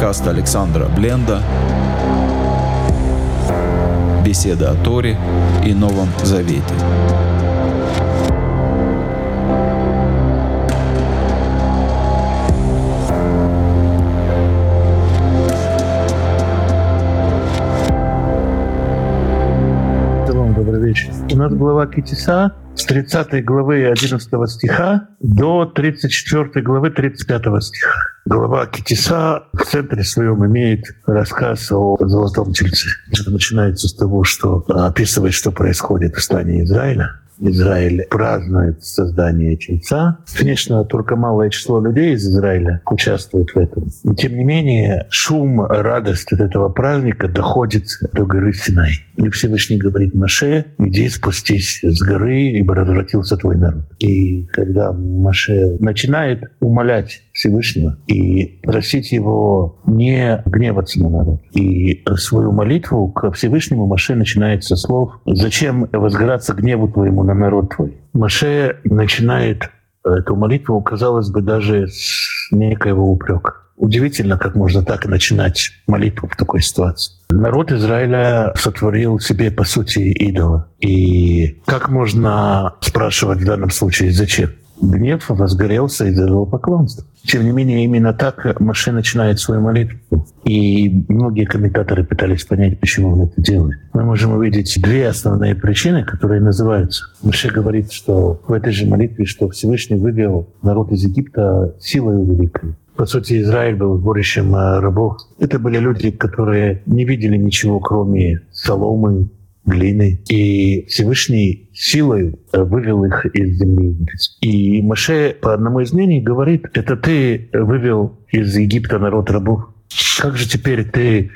подкаст Александра Бленда «Беседа о Торе и Новом Завете». Нас глава Китиса с 30 главы 11 стиха до 34 главы 35 стиха. Глава Китиса в центре своем имеет рассказ о Золотом Тельце. Это начинается с того, что описывает, что происходит в стане Израиля. Израиль празднует создание Тельца. Конечно, только малое число людей из Израиля участвует в этом. Но, тем не менее, шум, радость от этого праздника доходит до горы Синай. И Всевышний говорит Маше, иди спустись с горы, ибо развратился твой народ. И когда Маше начинает умолять Всевышнего и просить его не гневаться на народ. И свою молитву к Всевышнему Маше начинает со слов «Зачем возгораться гневу твоему на народ твой?» Маше начинает эту молитву, казалось бы, даже с некоего упрека. Удивительно, как можно так начинать молитву в такой ситуации. Народ Израиля сотворил себе, по сути, идола. И как можно спрашивать в данном случае, зачем? Гнев возгорелся из-за поклонства. Тем не менее, именно так Маше начинает свою молитву. И многие комментаторы пытались понять, почему он это делает. Мы можем увидеть две основные причины, которые называются. Маше говорит, что в этой же молитве, что Всевышний вывел народ из Египта силой великой. По сути, Израиль был сборищем э, рабов. Это были люди, которые не видели ничего, кроме соломы, глины. И Всевышний силой э, вывел их из земли И Маше, по одному из мнений, говорит, это ты вывел из Египта народ рабов. Как же теперь ты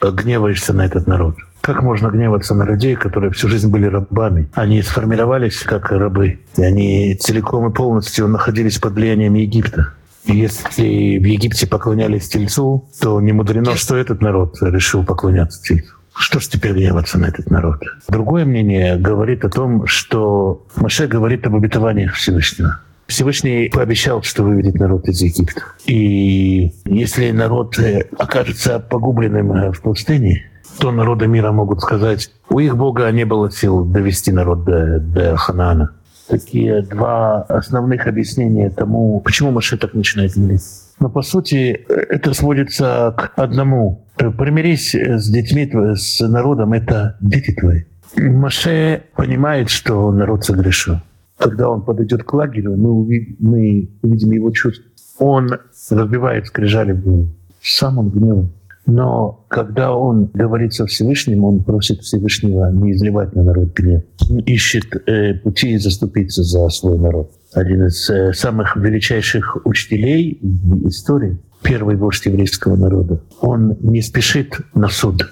э, гневаешься на этот народ? Как можно гневаться на людей, которые всю жизнь были рабами? Они сформировались как рабы, и они целиком и полностью находились под влиянием Египта. Если в Египте поклонялись Тельцу, то не мудрено, что этот народ решил поклоняться Тельцу. Что ж теперь гневаться на этот народ? Другое мнение говорит о том, что Маше говорит об обетованиях Всевышнего. Всевышний пообещал, что выведет народ из Египта. И если народ э, окажется погубленным э, в пустыне, то народы мира могут сказать, у их Бога не было сил довести народ до, до Ханаана. Такие два основных объяснения тому, почему Маше так начинает молиться. Но по сути это сводится к одному. Примирись с детьми, с народом, это дети твои. Маше понимает, что народ согрешил. Когда он подойдет к лагерю, мы увидим, мы увидим его чувства. Он разбивает скрижали в гневе. Сам он гневен. Но когда он говорит со Всевышним, он просит Всевышнего не изливать на народ гнев. Ищет э, пути заступиться за свой народ. Один из э, самых величайших учителей в истории, первый вождь еврейского народа, он не спешит на суд.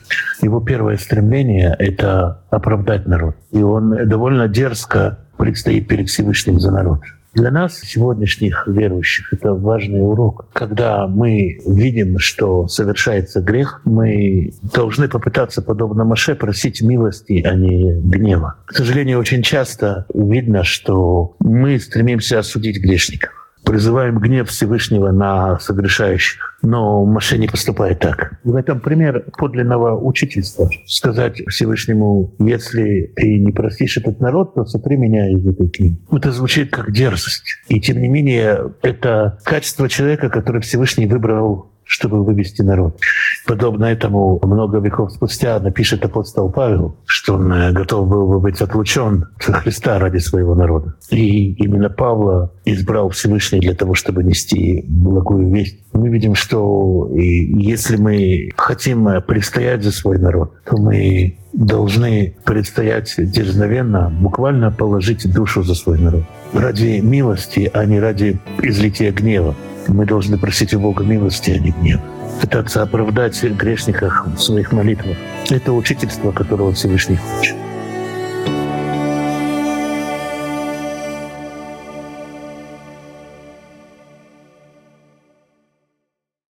Его первое стремление — это оправдать народ. И он довольно дерзко предстоит перед Всевышним за народ. Для нас, сегодняшних верующих, это важный урок. Когда мы видим, что совершается грех, мы должны попытаться, подобно Маше, просить милости, а не гнева. К сожалению, очень часто видно, что мы стремимся осудить грешников призываем гнев Всевышнего на согрешающих. Но Маше не поступает так. В этом пример подлинного учительства. Сказать Всевышнему, если ты не простишь этот народ, то сотри меня из этой книги. Это звучит как дерзость. И тем не менее, это качество человека, который Всевышний выбрал чтобы вывести народ. Подобно этому много веков спустя напишет апостол Павел, что он э, готов был бы быть отлучен от Христа ради своего народа. И именно Павла избрал Всевышний для того, чтобы нести благую весть. Мы видим, что если мы хотим э, предстоять за свой народ, то мы должны предстоять дерзновенно, буквально положить душу за свой народ. Ради милости, а не ради излития гнева. Мы должны просить у Бога милости, а не гнева. Пытаться оправдать грешниках в своих молитвах. Это учительство, которого Всевышний хочет.